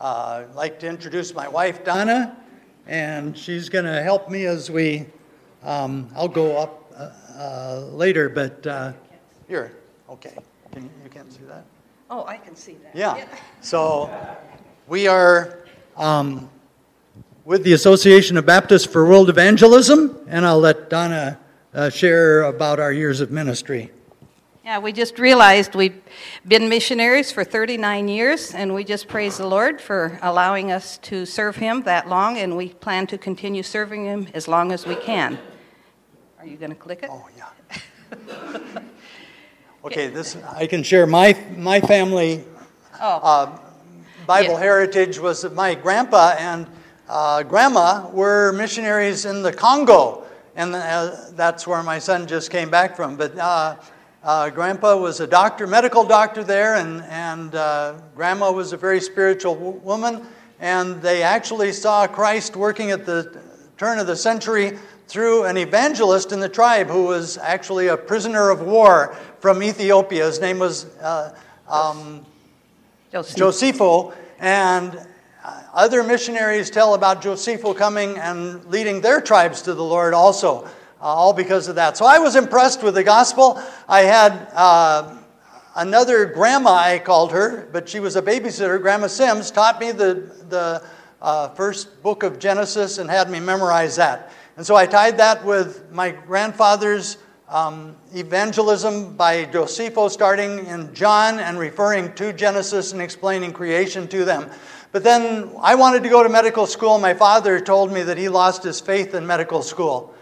uh, I'd like to introduce my wife, Donna, and she's going to help me as we, um, I'll go up uh, uh, later, but uh, here, okay. Can you, you can't see that? Oh, I can see that. Yeah. So we are um, with the Association of Baptists for World Evangelism, and I'll let Donna uh, share about our years of ministry. Yeah, we just realized we've been missionaries for 39 years, and we just praise the Lord for allowing us to serve Him that long, and we plan to continue serving Him as long as we can. Are you going to click it? Oh, yeah. okay, this I can share my my family Oh, uh, Bible Yeah. heritage was that my grandpa and uh, grandma were missionaries in the Congo, and uh, that's where my son just came back from. But uh, grandpa was a doctor, medical doctor there, and, and uh, grandma was a very spiritual w- woman. And they actually saw Christ working at the turn of the century through an evangelist in the tribe who was actually a prisoner of war from Ethiopia. His name was. Uh, um, Joseph. Josephus, and uh, other missionaries tell about Josephus coming and leading their tribes to the Lord also, uh, all because of that. So I was impressed with the gospel. I had uh, another grandma, I called her, but she was a babysitter, Grandma Sims, taught me the, the uh, first book of Genesis and had me memorize that. And so I tied that with my grandfather's um, evangelism by Josephus, starting in John and referring to Genesis and explaining creation to them. But then I wanted to go to medical school. My father told me that he lost his faith in medical school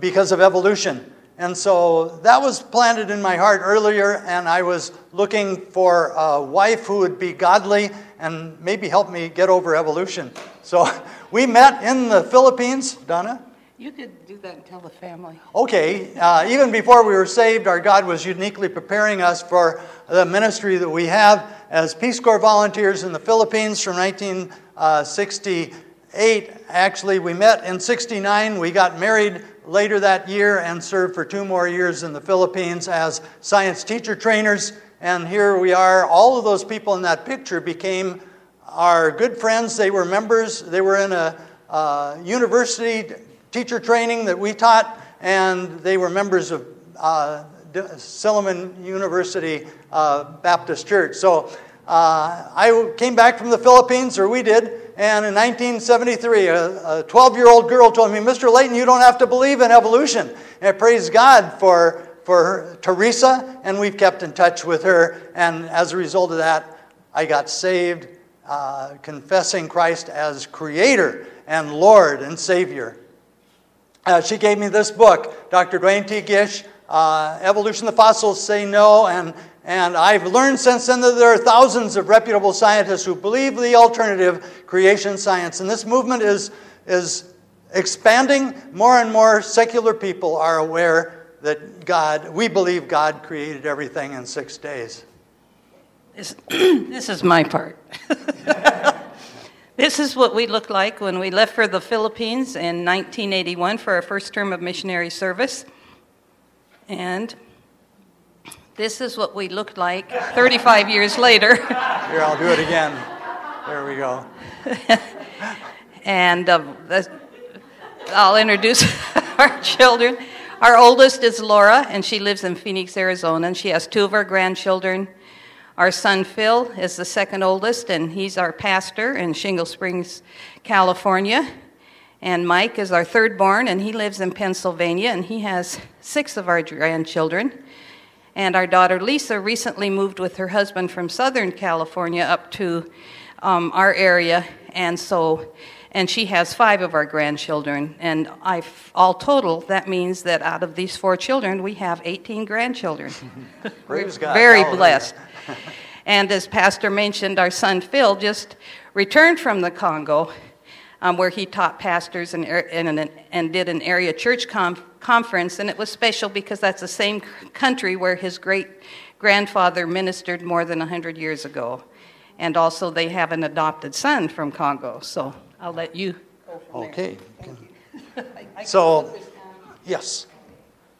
because of evolution. And so that was planted in my heart earlier, and I was looking for a wife who would be godly and maybe help me get over evolution. So we met in the Philippines, Donna. You could do that and tell the family. Okay, uh, even before we were saved, our God was uniquely preparing us for the ministry that we have as Peace Corps volunteers in the Philippines from 1968. Actually, we met in 69. We got married later that year and served for two more years in the Philippines as science teacher trainers. And here we are. All of those people in that picture became our good friends. They were members, they were in a uh, university teacher training that we taught, and they were members of uh, Silliman University uh, Baptist Church. So uh, I came back from the Philippines, or we did, and in 1973, a 12 year old girl told me, Mr. Layton, you don't have to believe in evolution. And I praise God for, for Teresa, and we've kept in touch with her, and as a result of that, I got saved, uh, confessing Christ as Creator and Lord and Savior. Uh, she gave me this book, Dr. Duane T. Gish, uh, Evolution of the Fossils Say No, and, and I've learned since then that there are thousands of reputable scientists who believe the alternative, creation science. And this movement is, is expanding. More and more secular people are aware that God, we believe God created everything in six days. This, this is my part. this is what we looked like when we left for the Philippines in 1981 for our first term of missionary service. And this is what we looked like 35 years later. Here, I'll do it again. There we go. and uh, I'll introduce our children. Our oldest is Laura, and she lives in Phoenix, Arizona, and she has two of our grandchildren. Our son Phil is the second oldest, and he's our pastor in Shingle Springs, California. And Mike is our third born, and he lives in Pennsylvania, and he has six of our grandchildren. And our daughter Lisa recently moved with her husband from Southern California up to um, our area, and so, and she has five of our grandchildren. And I, all total, that means that out of these four children, we have 18 grandchildren. Praise God. Very Hallelujah. blessed. And as Pastor mentioned, our son Phil just returned from the Congo, um, where he taught pastors and, and, and did an area church conf- conference. And it was special because that's the same country where his great grandfather ministered more than 100 years ago. And also, they have an adopted son from Congo. So I'll let you. Okay. So, yes.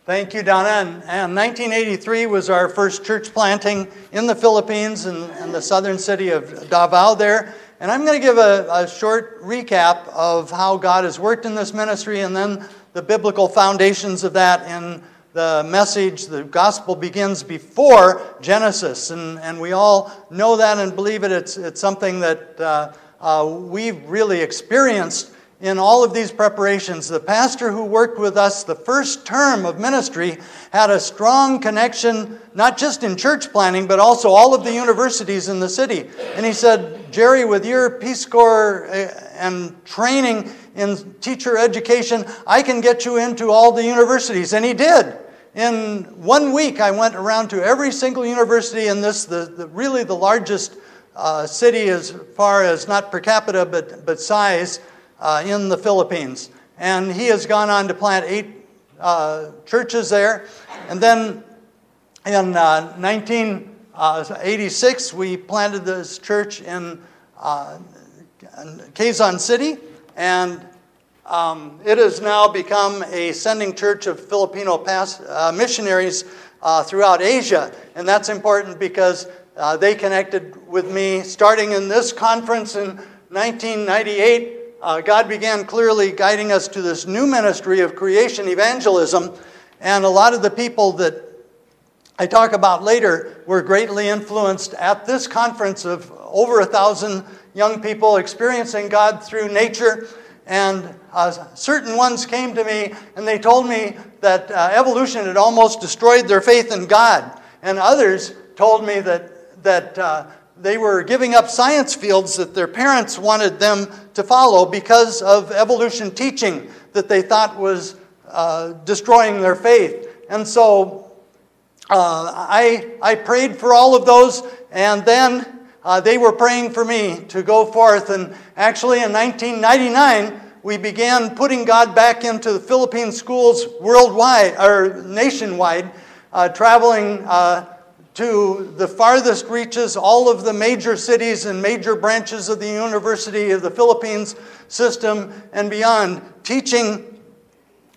Thank you, Donna. And, and 1983 was our first church planting in the Philippines in, in the southern city of Davao there. And I'm going to give a, a short recap of how God has worked in this ministry and then the biblical foundations of that in the message, the gospel begins before Genesis. And, and we all know that and believe it. It's, it's something that uh, uh, we've really experienced in all of these preparations. The pastor who worked with us the first term of ministry had a strong connection, not just in church planning, but also all of the universities in the city. And he said, Jerry, with your Peace Corps uh, and training in teacher education, I can get you into all the universities. And he did. In one week, I went around to every single university in this, the, the really the largest uh, city as far as not per capita, but, but size uh, in the Philippines. And he has gone on to plant eight uh, churches there. And then in 1986, uh, we planted this church in uh, Quezon City. And um, it has now become a sending church of Filipino past, uh, missionaries uh, throughout Asia. And that's important because uh, they connected with me starting in this conference in 1998. Uh, God began clearly guiding us to this new ministry of creation evangelism. And a lot of the people that I talk about later were greatly influenced at this conference of over a thousand young people experiencing God through nature and uh, certain ones came to me and they told me that uh, evolution had almost destroyed their faith in God. And others told me that, that uh, they were giving up science fields that their parents wanted them to follow because of evolution teaching that they thought was uh, destroying their faith. And so uh, I, I prayed for all of those, and then uh, they were praying for me to go forth. And actually, in 1999, we began putting God back into the Philippine schools worldwide, or nationwide, uh, traveling uh, to the farthest reaches, all of the major cities and major branches of the University of the Philippines system and beyond, teaching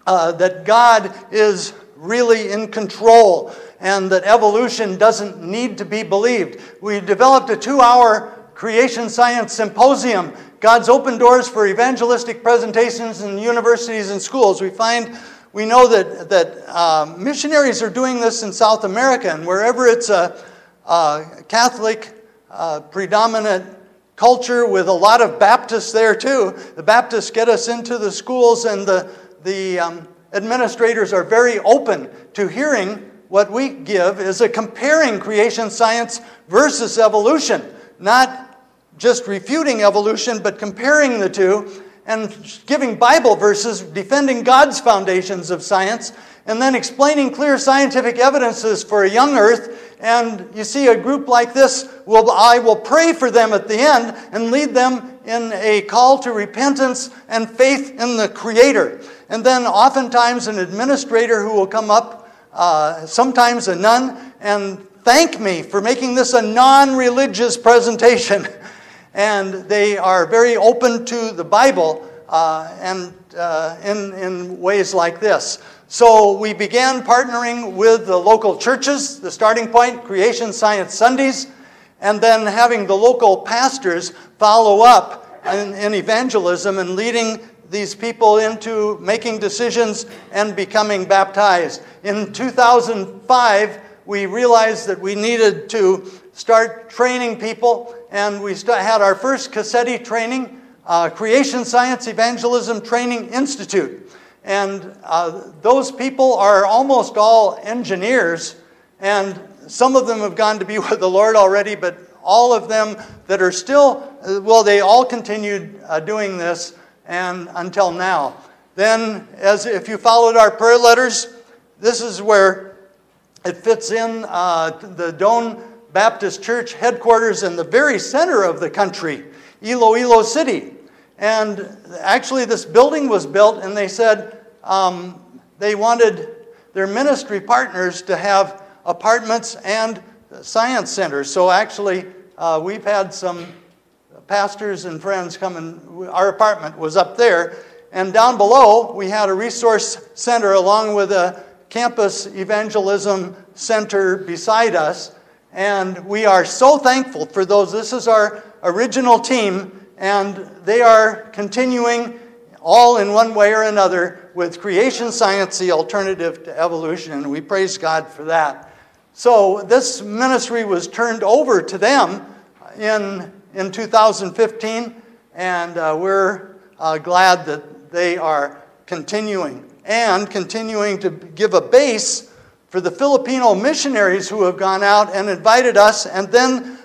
uh, that God is really in control and that evolution doesn't need to be believed. We developed a two hour creation science symposium, God's open doors for evangelistic presentations in universities and schools. We find, we know that, that uh, missionaries are doing this in South America, and wherever it's a, a Catholic uh, predominant culture with a lot of Baptists there too, the Baptists get us into the schools, and the, the um, administrators are very open to hearing what we give is a comparing creation science versus evolution, not just refuting evolution, but comparing the two and giving Bible verses, defending God's foundations of science, and then explaining clear scientific evidences for a young earth. And you see, a group like this, will, I will pray for them at the end and lead them in a call to repentance and faith in the Creator. And then, oftentimes, an administrator who will come up uh, sometimes a nun, and thank me for making this a non religious presentation. and they are very open to the Bible uh, and uh, in, in ways like this. So we began partnering with the local churches, the starting point, Creation Science Sundays, and then having the local pastors follow up in, in evangelism and leading these people into making decisions and becoming baptized. In 2005, we realized that we needed to start training people, and we had our first CASETI training, uh, Creation Science Evangelism Training Institute. And uh, those people are almost all engineers, and some of them have gone to be with the Lord already, but all of them that are still, uh, well, they all continued uh, doing this and until now. Then, as if you followed our prayer letters, this is where it fits in uh, the Doane Baptist Church headquarters in the very center of the country, Iloilo City. And actually, this building was built, and they said um, they wanted their ministry partners to have apartments and science centers. So, actually, uh, we've had some pastors and friends come and our apartment was up there. And down below, we had a resource center along with a campus evangelism center beside us. And we are so thankful for those. This is our original team, and they are continuing all in one way or another with creation science, the alternative to evolution, and we praise God for that. So this ministry was turned over to them in, in 2015, and uh, we're uh, glad that they are continuing and continuing to give a base for the Filipino missionaries who have gone out and invited us, and then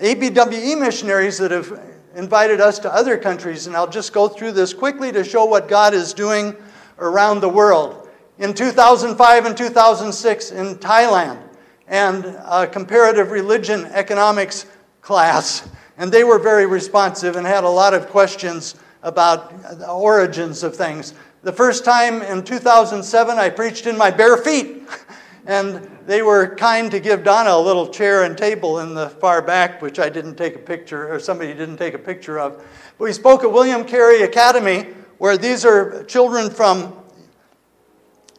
ABWE missionaries that have invited us to other countries. And I'll just go through this quickly to show what God is doing around the world. In 2005 and 2006 in Thailand, and a comparative religion economics class, and they were very responsive and had a lot of questions about the origins of things. The first time in 2007, I preached in my bare feet. And they were kind to give Donna a little chair and table in the far back, which I didn't take a picture, or somebody didn't take a picture of. But we spoke at William Carey Academy, where these are children from,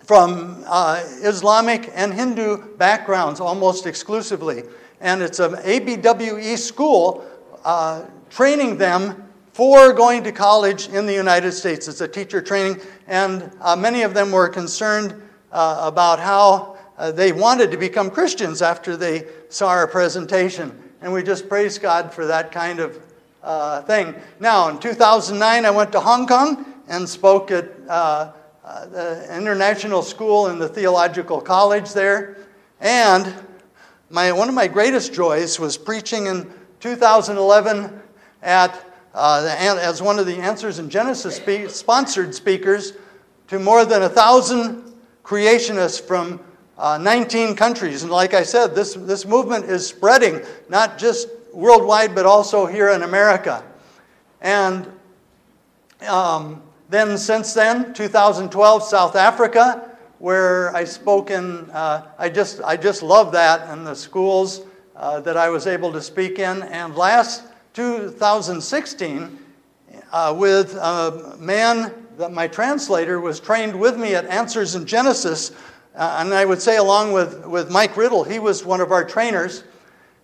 from uh, Islamic and Hindu backgrounds almost exclusively. And it's an ABWE school uh, training them for going to college in the United States. It's a teacher training, and uh, many of them were concerned uh, about how uh, they wanted to become Christians after they saw our presentation. And we just praise God for that kind of uh, thing. Now, in 2009, I went to Hong Kong and spoke at uh, uh, the International School in the Theological College there. And my, one of my greatest joys was preaching in 2011 at, uh, as one of the Answers in Genesis spe- sponsored speakers to more than a thousand creationists from uh, 19 countries. And like I said, this, this movement is spreading, not just worldwide, but also here in America. And um, then, since then, 2012, South Africa, where I spoke in, uh, I, just, I just love that, and the schools uh, that I was able to speak in. And last 2016, uh, with a man that my translator was trained with me at Answers in Genesis uh, and I would say, along with, with Mike Riddle, he was one of our trainers.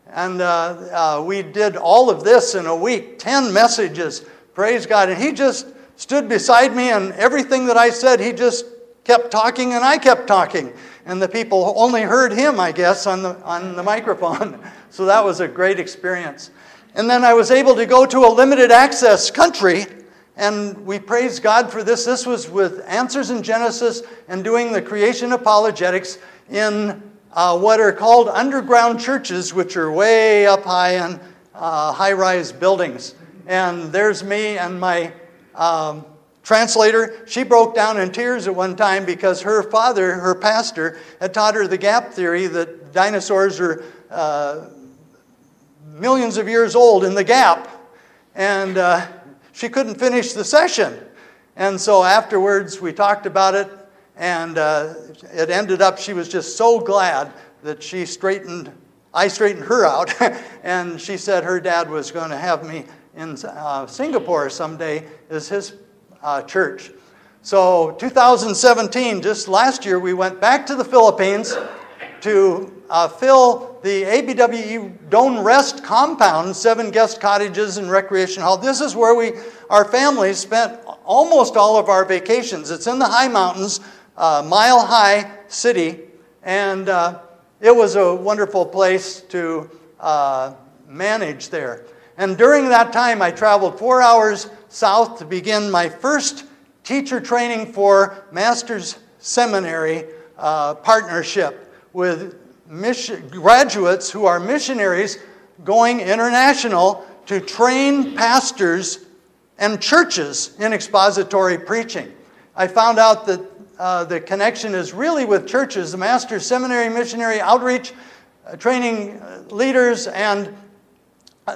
And uh, uh, we did all of this in a week 10 messages, praise God. And he just stood beside me, and everything that I said, he just kept talking, and I kept talking. And the people only heard him, I guess, on the, on the microphone. so that was a great experience. And then I was able to go to a limited access country and we praise God for this. This was with Answers in Genesis and doing the creation apologetics in uh, what are called underground churches, which are way up high in uh, high rise buildings. And there's me and my um, translator. She broke down in tears at one time because her father, her pastor, had taught her the gap theory that dinosaurs are uh, millions of years old in the gap. And uh, she couldn't finish the session. And so afterwards, we talked about it, and uh, it ended up she was just so glad that she straightened, I straightened her out, and she said her dad was going to have me in uh, Singapore someday as his uh, church. So 2017, just last year, we went back to the Philippines to uh, fill the ABWE Don't Rest compound, seven guest cottages and recreation hall. This is where we, our families spent almost all of our vacations. It's in the high mountains, uh, mile high city, and uh, it was a wonderful place to uh, manage there. And during that time, I traveled four hours south to begin my first teacher training for master's seminary uh, partnership with mission, graduates who are missionaries going international to train pastors and churches in expository preaching. I found out that uh, the connection is really with churches, the master's seminary, missionary outreach, uh, training uh, leaders, and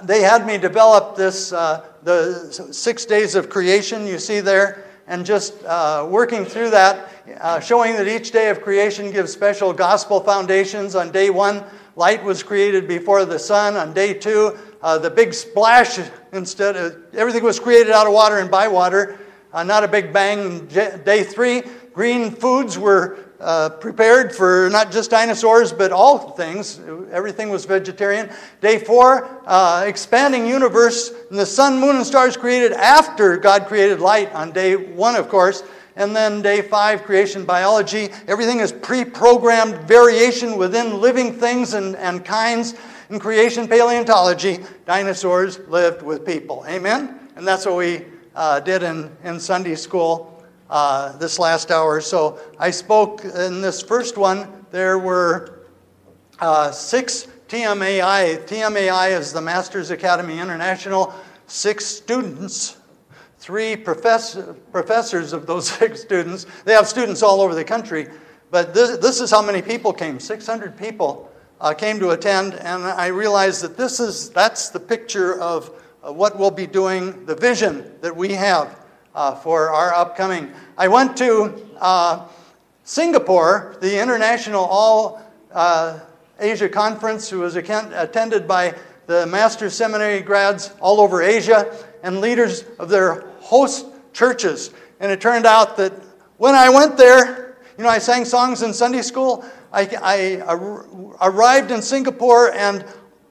they had me develop this, uh, the six days of creation you see there, and just uh, working through that, uh, showing that each day of creation gives special gospel foundations. On day one, light was created before the sun. On day two, uh, the big splash, instead of everything was created out of water and by water, uh, not a big bang. Day three, green foods were uh, prepared for not just dinosaurs, but all things. Everything was vegetarian. Day four, uh, expanding universe, and the sun, moon, and stars created after God created light on day one, of course. And then day five, creation biology. Everything is pre programmed variation within living things and, and kinds. In creation paleontology, dinosaurs lived with people. Amen? And that's what we uh, did in, in Sunday school uh, this last hour. So I spoke in this first one, there were uh, six TMAI. TMAI is the Masters Academy International. Six students, three profess- professors of those six students. They have students all over the country, but this, this is how many people came 600 people uh, came to attend, and I realized that this is that's the picture of uh, what we'll be doing, the vision that we have uh, for our upcoming. I went to uh, Singapore, the International All uh, Asia Conference, who was attended by the Master's Seminary grads all over Asia and leaders of their host churches. And it turned out that when I went there, you know, I sang songs in Sunday school. I, I arrived in Singapore and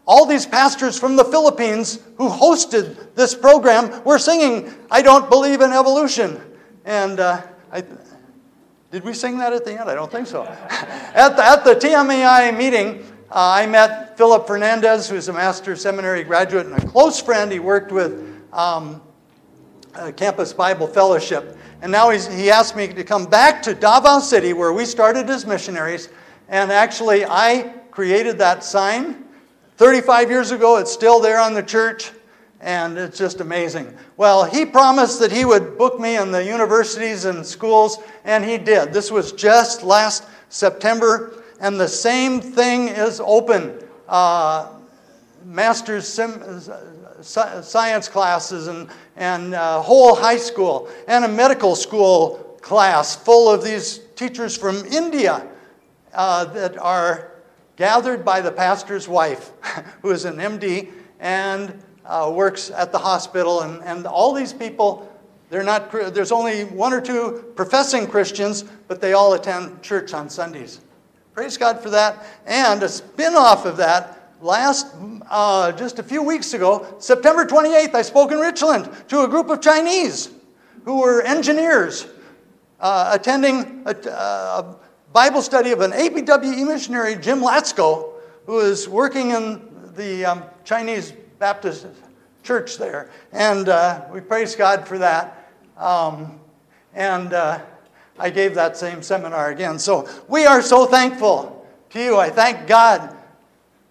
all these pastors from the Philippines who hosted this program were singing, I don't believe in evolution. And uh, I, did we sing that at the end? I don't think so. at, the, at the TMAI meeting, uh, I met Philip Fernandez, who's a master Seminary graduate and a close friend. He worked with um, Campus Bible Fellowship. And now he asked me to come back to Davao City, where we started as missionaries. And actually, I created that sign 35 years ago, it's still there on the church, and it's just amazing. Well, he promised that he would book me in the universities and schools, and he did. This was just last September, and the same thing is open. Uh, master's sim- science classes and, and uh, whole high school and a medical school class full of these teachers from India uh, that are gathered by the pastor's wife, who is an MD and uh, works at the hospital. And, and all these people, they're not, there's only one or two professing Christians, but they all attend church on Sundays. Praise God for that. And a spin off of that, last, uh, just a few weeks ago, September 28th, I spoke in Richland to a group of Chinese who were engineers uh, attending a, a Bible study of an ABWE missionary, Jim Latsko, who is working in the um, Chinese Baptist church there. And uh, we praise God for that. Um, and uh, I gave that same seminar again. So we are so thankful to you. I thank God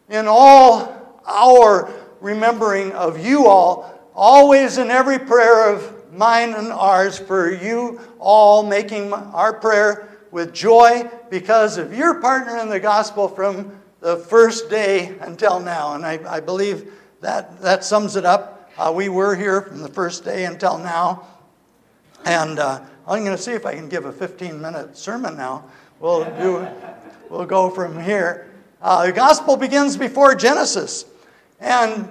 in all our remembering of you all, always in every prayer of mine and ours, for you all making our prayer with joy because of your partner in the gospel from the first day until now. And I, I believe that, that sums it up. Uh, we were here from the first day until now. And uh, I'm going to see if I can give a 15 minute sermon now. We'll, do, we'll go from here. Uh, the gospel begins before Genesis. And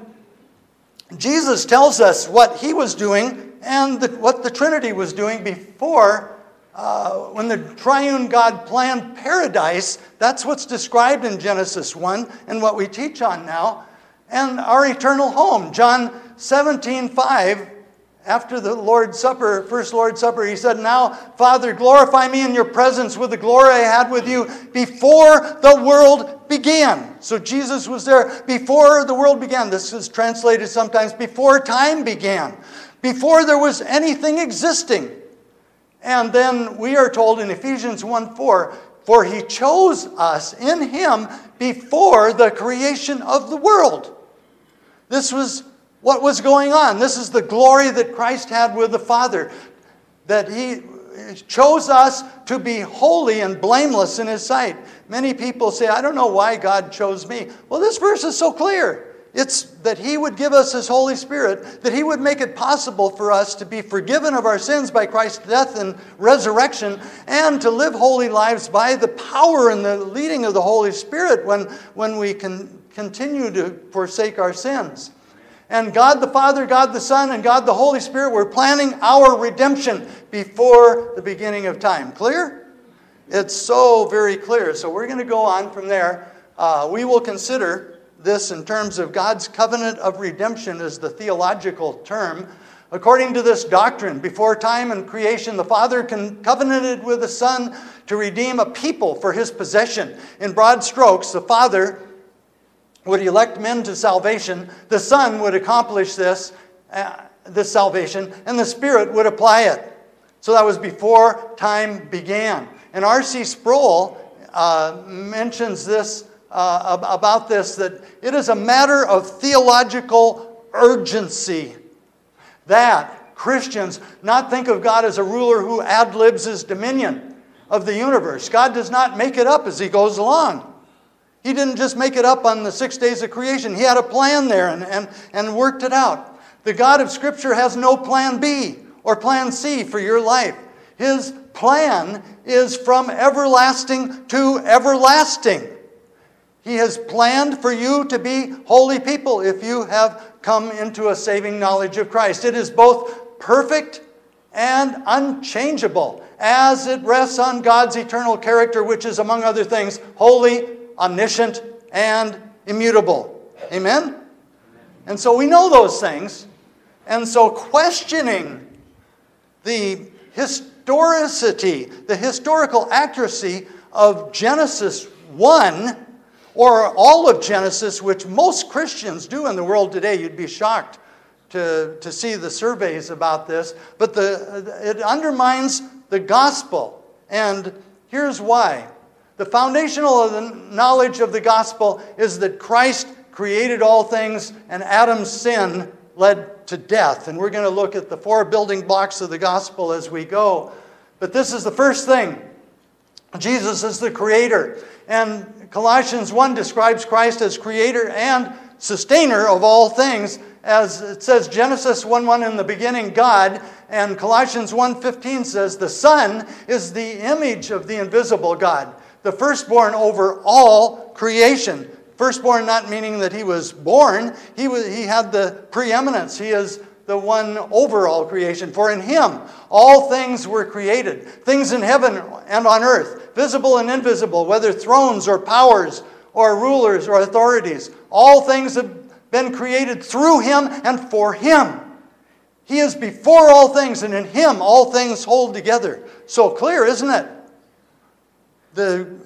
Jesus tells us what he was doing and the, what the Trinity was doing before uh, when the triune God planned paradise, that's what's described in Genesis 1 and what we teach on now, and our eternal home. John 17, 5, after the Lord's Supper, first Lord's Supper, he said, Now, Father, glorify me in your presence with the glory I had with you before the world began. So Jesus was there before the world began. This is translated sometimes before time began, before there was anything existing. And then we are told in Ephesians 1 4, for he chose us in him before the creation of the world. This was what was going on. This is the glory that Christ had with the Father, that he chose us to be holy and blameless in his sight. Many people say, I don't know why God chose me. Well, this verse is so clear. It's that He would give us His Holy Spirit, that He would make it possible for us to be forgiven of our sins by Christ's death and resurrection, and to live holy lives by the power and the leading of the Holy Spirit when, when we can continue to forsake our sins. And God the Father, God the Son, and God the Holy Spirit were planning our redemption before the beginning of time. Clear? It's so very clear. So we're going to go on from there. Uh, we will consider this in terms of God's covenant of redemption as the theological term. According to this doctrine, before time and creation, the Father covenanted with the Son to redeem a people for his possession. In broad strokes, the Father would elect men to salvation, the Son would accomplish this, uh, this salvation, and the Spirit would apply it. So that was before time began. And R.C. Sproul uh, mentions this uh, about this that it is a matter of theological urgency that Christians not think of God as a ruler who ad libs his dominion of the universe. God does not make it up as he goes along. He didn't just make it up on the six days of creation. He had a plan there and, and, and worked it out. The God of Scripture has no plan B or plan C for your life. His plan is from everlasting to everlasting. He has planned for you to be holy people if you have come into a saving knowledge of Christ. It is both perfect and unchangeable as it rests on God's eternal character, which is, among other things, holy, omniscient, and immutable. Amen? And so we know those things. And so questioning the historicity, the historical accuracy of Genesis 1 or all of Genesis, which most Christians do in the world today. You'd be shocked to, to see the surveys about this. But the, it undermines the gospel. And here's why. The foundational knowledge of the gospel is that Christ created all things and Adam's sin led to death. And we're going to look at the four building blocks of the gospel as we go. But this is the first thing Jesus is the creator. And Colossians 1 describes Christ as creator and sustainer of all things. As it says Genesis 1 1 in the beginning, God, and Colossians 1:15 says the Son is the image of the invisible God, the firstborn over all creation. Firstborn not meaning that he was born, he, was, he had the preeminence. He is the one over all creation. For in him all things were created, things in heaven and on earth, visible and invisible, whether thrones or powers or rulers or authorities. All things have been created through him and for him. He is before all things, and in him all things hold together. So clear, isn't it? The,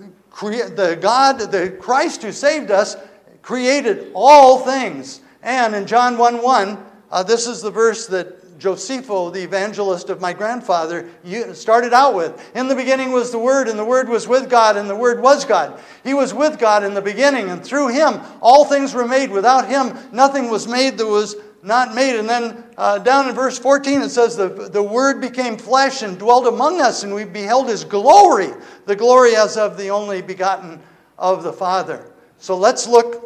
the God, the Christ who saved us, created all things. And in John 1 1, uh, this is the verse that Josephus, the evangelist of my grandfather, started out with. In the beginning was the Word, and the Word was with God, and the Word was God. He was with God in the beginning, and through Him all things were made. Without Him, nothing was made that was not made. And then uh, down in verse 14, it says, the, the Word became flesh and dwelt among us, and we beheld His glory, the glory as of the only begotten of the Father. So let's look.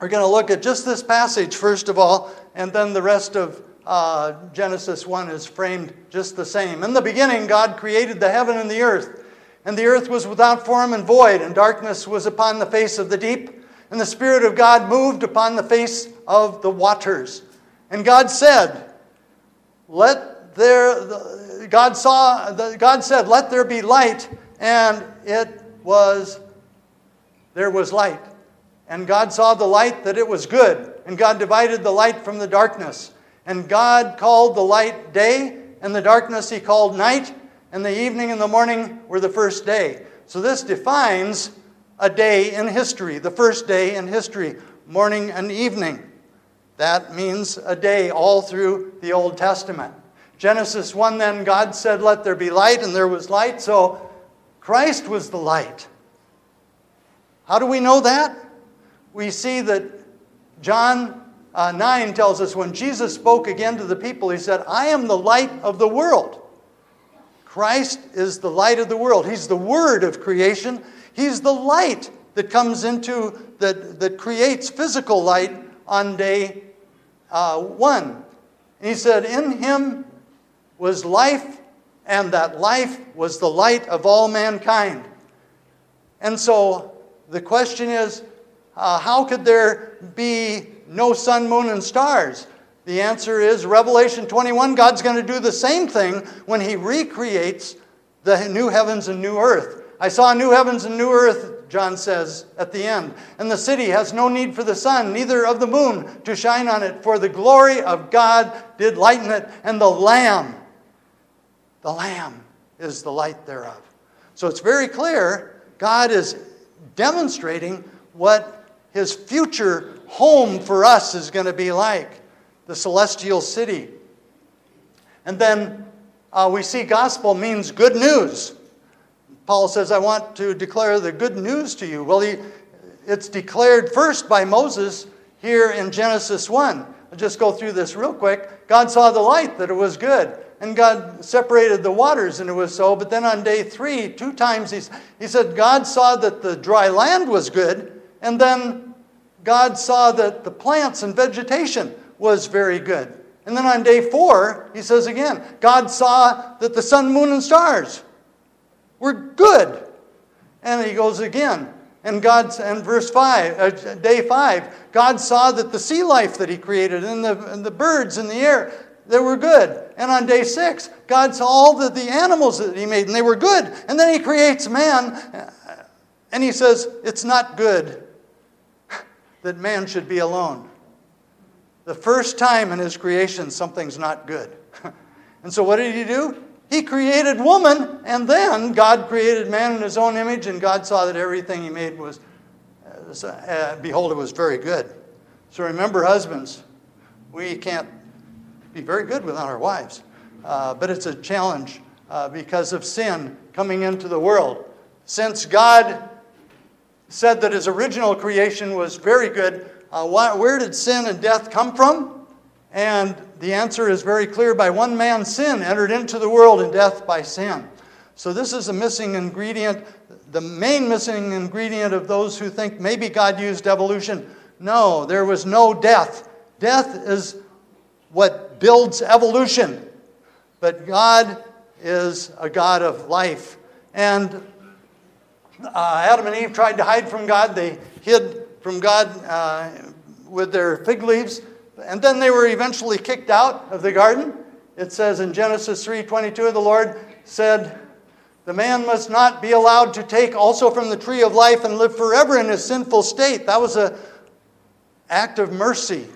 We're going to look at just this passage, first of all, and then the rest of uh, Genesis 1 is framed just the same. In the beginning, God created the heaven and the earth. And the earth was without form and void, and darkness was upon the face of the deep. And the Spirit of God moved upon the face of the waters. And God said, Let there, God saw, God said, Let there be light, and it was, there was light. And God saw the light that it was good. And God divided the light from the darkness. And God called the light day, and the darkness he called night, and the evening and the morning were the first day. So this defines a day in history, the first day in history, morning and evening. That means a day all through the Old Testament. Genesis 1 then God said, Let there be light, and there was light. So Christ was the light. How do we know that? we see that John uh, 9 tells us when Jesus spoke again to the people, he said, I am the light of the world. Christ is the light of the world. He's the word of creation. He's the light that comes into, that, that creates physical light on day uh, one. And he said, In him was life, and that life was the light of all mankind. And so the question is, uh, how could there be no sun, moon, and stars? The answer is Revelation 21 God's going to do the same thing when He recreates the new heavens and new earth. I saw new heavens and new earth, John says at the end. And the city has no need for the sun, neither of the moon to shine on it, for the glory of God did lighten it, and the Lamb, the Lamb is the light thereof. So it's very clear God is demonstrating what his future home for us is going to be like the celestial city. And then uh, we see gospel means good news. Paul says, I want to declare the good news to you. Well, he, it's declared first by Moses here in Genesis 1. I'll just go through this real quick. God saw the light, that it was good. And God separated the waters, and it was so. But then on day three, two times, he, he said, God saw that the dry land was good. And then God saw that the plants and vegetation was very good. And then on day four, he says again, God saw that the sun, moon, and stars were good. And he goes again. And God, and verse 5, uh, day 5, God saw that the sea life that he created and the, and the birds in the air, they were good. And on day 6, God saw all the, the animals that he made and they were good. And then he creates man uh, and he says, It's not good that man should be alone. The first time in his creation, something's not good. and so, what did he do? He created woman, and then God created man in his own image, and God saw that everything he made was, uh, behold, it was very good. So, remember, husbands, we can't be very good without our wives. Uh, but it's a challenge uh, because of sin coming into the world. Since God said that his original creation was very good. Uh, why, where did sin and death come from? And the answer is very clear by one man's sin entered into the world, and death by sin. So, this is a missing ingredient, the main missing ingredient of those who think maybe God used evolution. No, there was no death. Death is what builds evolution, but God is a God of life. And uh, Adam and Eve tried to hide from God. They hid from God uh, with their fig leaves, and then they were eventually kicked out of the garden. It says in Genesis 3:22, the Lord said, "The man must not be allowed to take also from the tree of life and live forever in his sinful state." That was an act of mercy,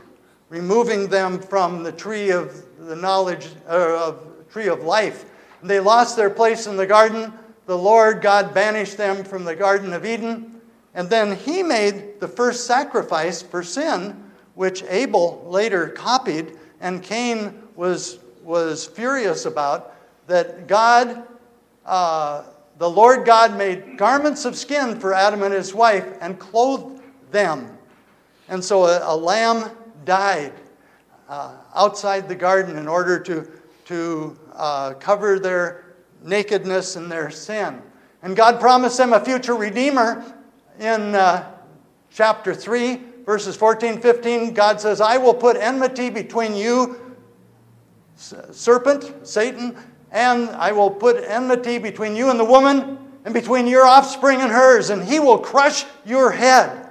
removing them from the tree of the knowledge uh, of tree of life. And they lost their place in the garden the Lord God banished them from the Garden of Eden, and then he made the first sacrifice for sin, which Abel later copied, and Cain was, was furious about. That God, uh, the Lord God, made garments of skin for Adam and his wife and clothed them. And so a, a lamb died uh, outside the garden in order to, to uh, cover their nakedness and their sin. And God promised them a future redeemer in uh, chapter 3, verses 14 15. God says, I will put enmity between you, serpent, Satan, and I will put enmity between you and the woman, and between your offspring and hers, and he will crush your head.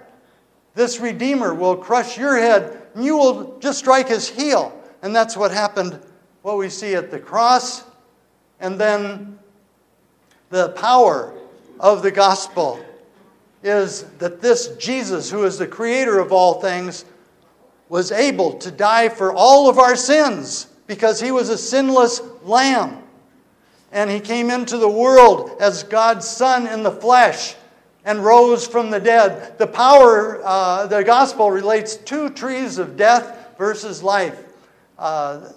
This Redeemer will crush your head, and you will just strike his heel. And that's what happened, what we see at the cross and then the power of the gospel is that this Jesus, who is the creator of all things, was able to die for all of our sins because he was a sinless lamb. And he came into the world as God's Son in the flesh and rose from the dead. The power, uh, the gospel relates two trees of death versus life. Uh,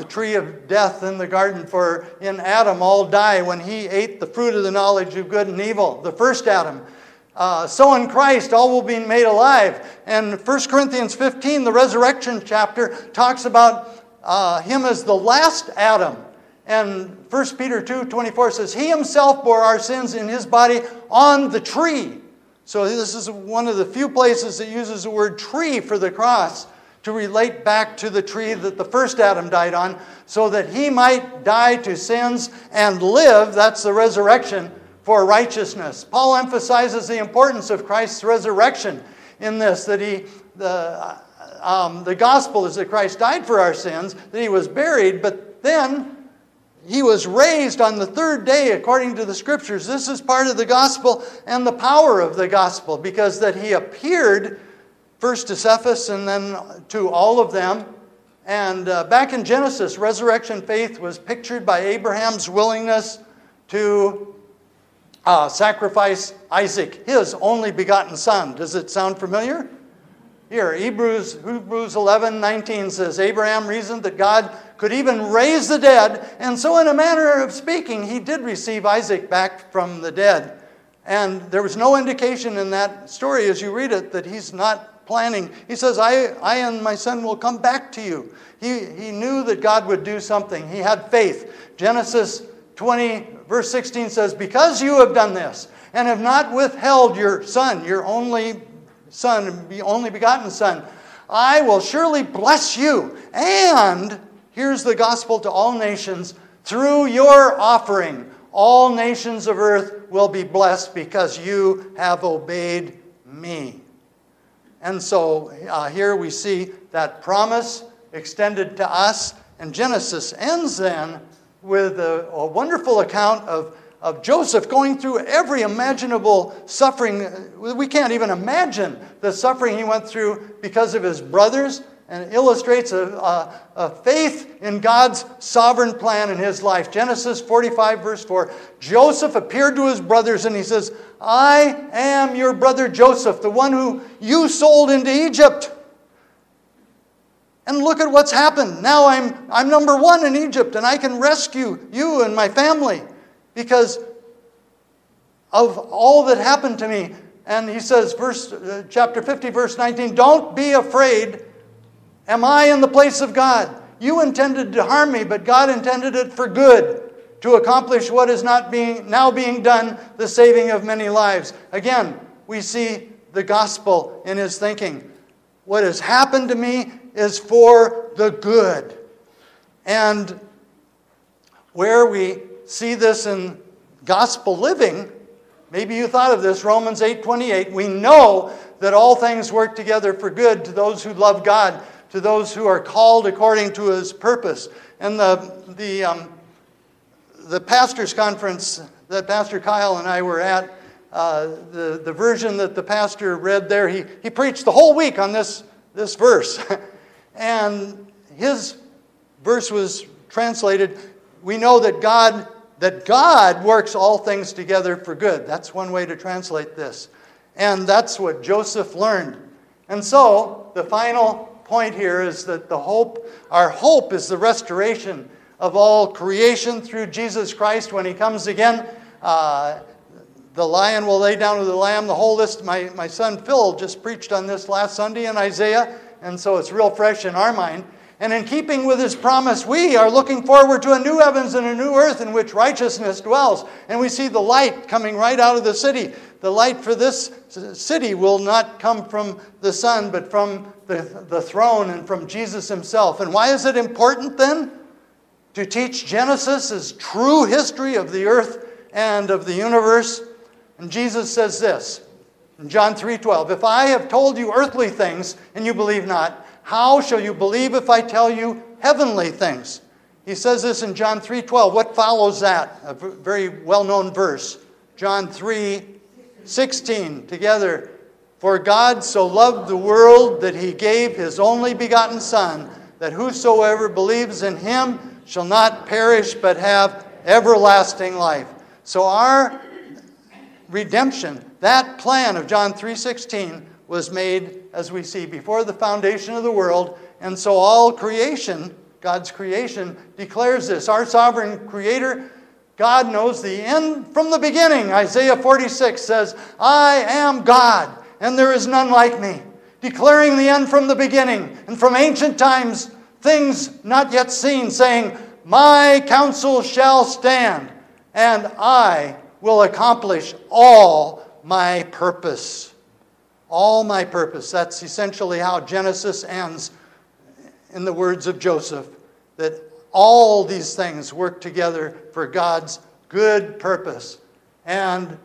the tree of death in the garden, for in Adam all die when he ate the fruit of the knowledge of good and evil, the first Adam. Uh, so in Christ, all will be made alive. And 1 Corinthians 15, the resurrection chapter, talks about uh, him as the last Adam. And 1 Peter 2 24 says, He himself bore our sins in his body on the tree. So this is one of the few places that uses the word tree for the cross to relate back to the tree that the first Adam died on, so that he might die to sins and live, that's the resurrection, for righteousness. Paul emphasizes the importance of Christ's resurrection in this, that he, the, um, the gospel is that Christ died for our sins, that he was buried, but then he was raised on the third day according to the scriptures. This is part of the gospel and the power of the gospel because that he appeared first to Cephas and then to all of them. And uh, back in Genesis, resurrection faith was pictured by Abraham's willingness to uh, sacrifice Isaac, his only begotten son. Does it sound familiar? Here, Hebrews, Hebrews 11 19 says, Abraham reasoned that God could even raise the dead, and so, in a manner of speaking, he did receive Isaac back from the dead. And there was no indication in that story as you read it that he's not planning. He says, I, I and my son will come back to you. He, he knew that God would do something, he had faith. Genesis 20, verse 16 says, Because you have done this and have not withheld your son, your only son, the only begotten son, I will surely bless you. And here's the gospel to all nations through your offering, all nations of earth will be blessed because you have obeyed me. And so uh, here we see that promise extended to us. And Genesis ends then with a, a wonderful account of of Joseph going through every imaginable suffering. We can't even imagine the suffering he went through because of his brothers and illustrates a, a, a, faith in God's sovereign plan in his life. Genesis 45, verse 4 Joseph appeared to his brothers and he says, I am your brother Joseph, the one who you sold into Egypt. And look at what's happened. Now I'm, I'm number one in Egypt and I can rescue you and my family because of all that happened to me. And he says, verse, uh, chapter 50, verse 19, Don't be afraid. Am I in the place of God? You intended to harm me, but God intended it for good, to accomplish what is not being, now being done, the saving of many lives. Again, we see the gospel in his thinking. What has happened to me is for the good. And where we see this in gospel living. Maybe you thought of this, Romans 8:28. We know that all things work together for good to those who love God, to those who are called according to his purpose. And the, the, um, the pastor's conference that Pastor Kyle and I were at, uh, the, the version that the pastor read there, he, he preached the whole week on this, this verse. and his verse was translated We know that God that God works all things together for good. That's one way to translate this. And that's what Joseph learned. And so, the final point here is that the hope, our hope is the restoration of all creation through Jesus Christ when he comes again. Uh, the lion will lay down with the lamb, the whole list. My, my son Phil just preached on this last Sunday in Isaiah, and so it's real fresh in our mind. And in keeping with his promise, we are looking forward to a new heavens and a new earth in which righteousness dwells. And we see the light coming right out of the city. The light for this city will not come from the sun, but from the, the throne and from Jesus himself. And why is it important then to teach Genesis as true history of the earth and of the universe? And Jesus says this in John 3:12, "If I have told you earthly things and you believe not, how shall you believe if I tell you heavenly things? He says this in John 3:12. What follows that? A very well-known verse. John 3:16 together. For God so loved the world that he gave his only begotten son that whosoever believes in him shall not perish but have everlasting life. So our redemption, that plan of John 3:16 was made, as we see, before the foundation of the world. And so all creation, God's creation, declares this. Our sovereign creator, God knows the end from the beginning. Isaiah 46 says, I am God, and there is none like me. Declaring the end from the beginning, and from ancient times, things not yet seen, saying, My counsel shall stand, and I will accomplish all my purpose all my purpose. That's essentially how Genesis ends in the words of Joseph that all these things work together for God's good purpose. And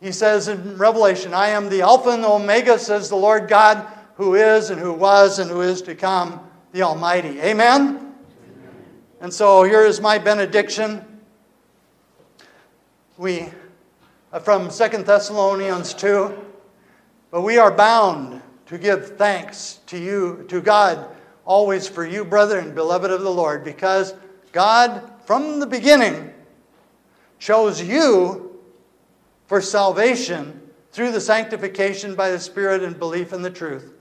he says in Revelation, I am the Alpha and the Omega, says the Lord God, who is and who was and who is to come, the Almighty. Amen? Amen. And so here is my benediction. We, from Second Thessalonians 2, but we are bound to give thanks to you, to God, always for you, brethren, beloved of the Lord, because God, from the beginning, chose you for salvation through the sanctification by the Spirit and belief in the truth,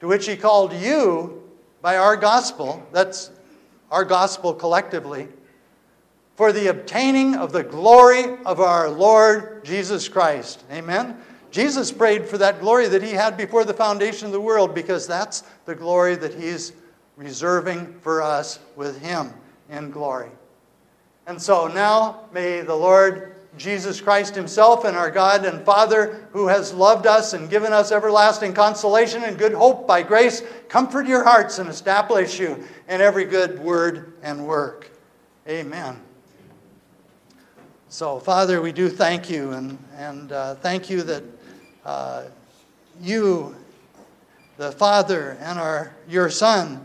to which He called you by our gospel, that's our gospel collectively, for the obtaining of the glory of our Lord Jesus Christ. Amen. Jesus prayed for that glory that he had before the foundation of the world because that's the glory that he's reserving for us with him in glory. And so now may the Lord Jesus Christ Himself and our God and Father, who has loved us and given us everlasting consolation and good hope by grace, comfort your hearts and establish you in every good word and work. Amen. So, Father, we do thank you and, and uh, thank you that uh, you, the Father, and our, your Son,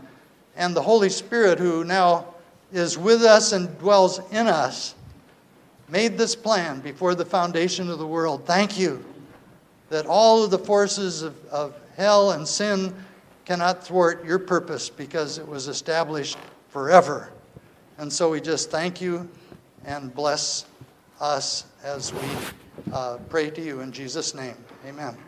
and the Holy Spirit, who now is with us and dwells in us, made this plan before the foundation of the world. Thank you that all of the forces of, of hell and sin cannot thwart your purpose because it was established forever. And so we just thank you and bless us as we uh, pray to you in Jesus' name. Amen.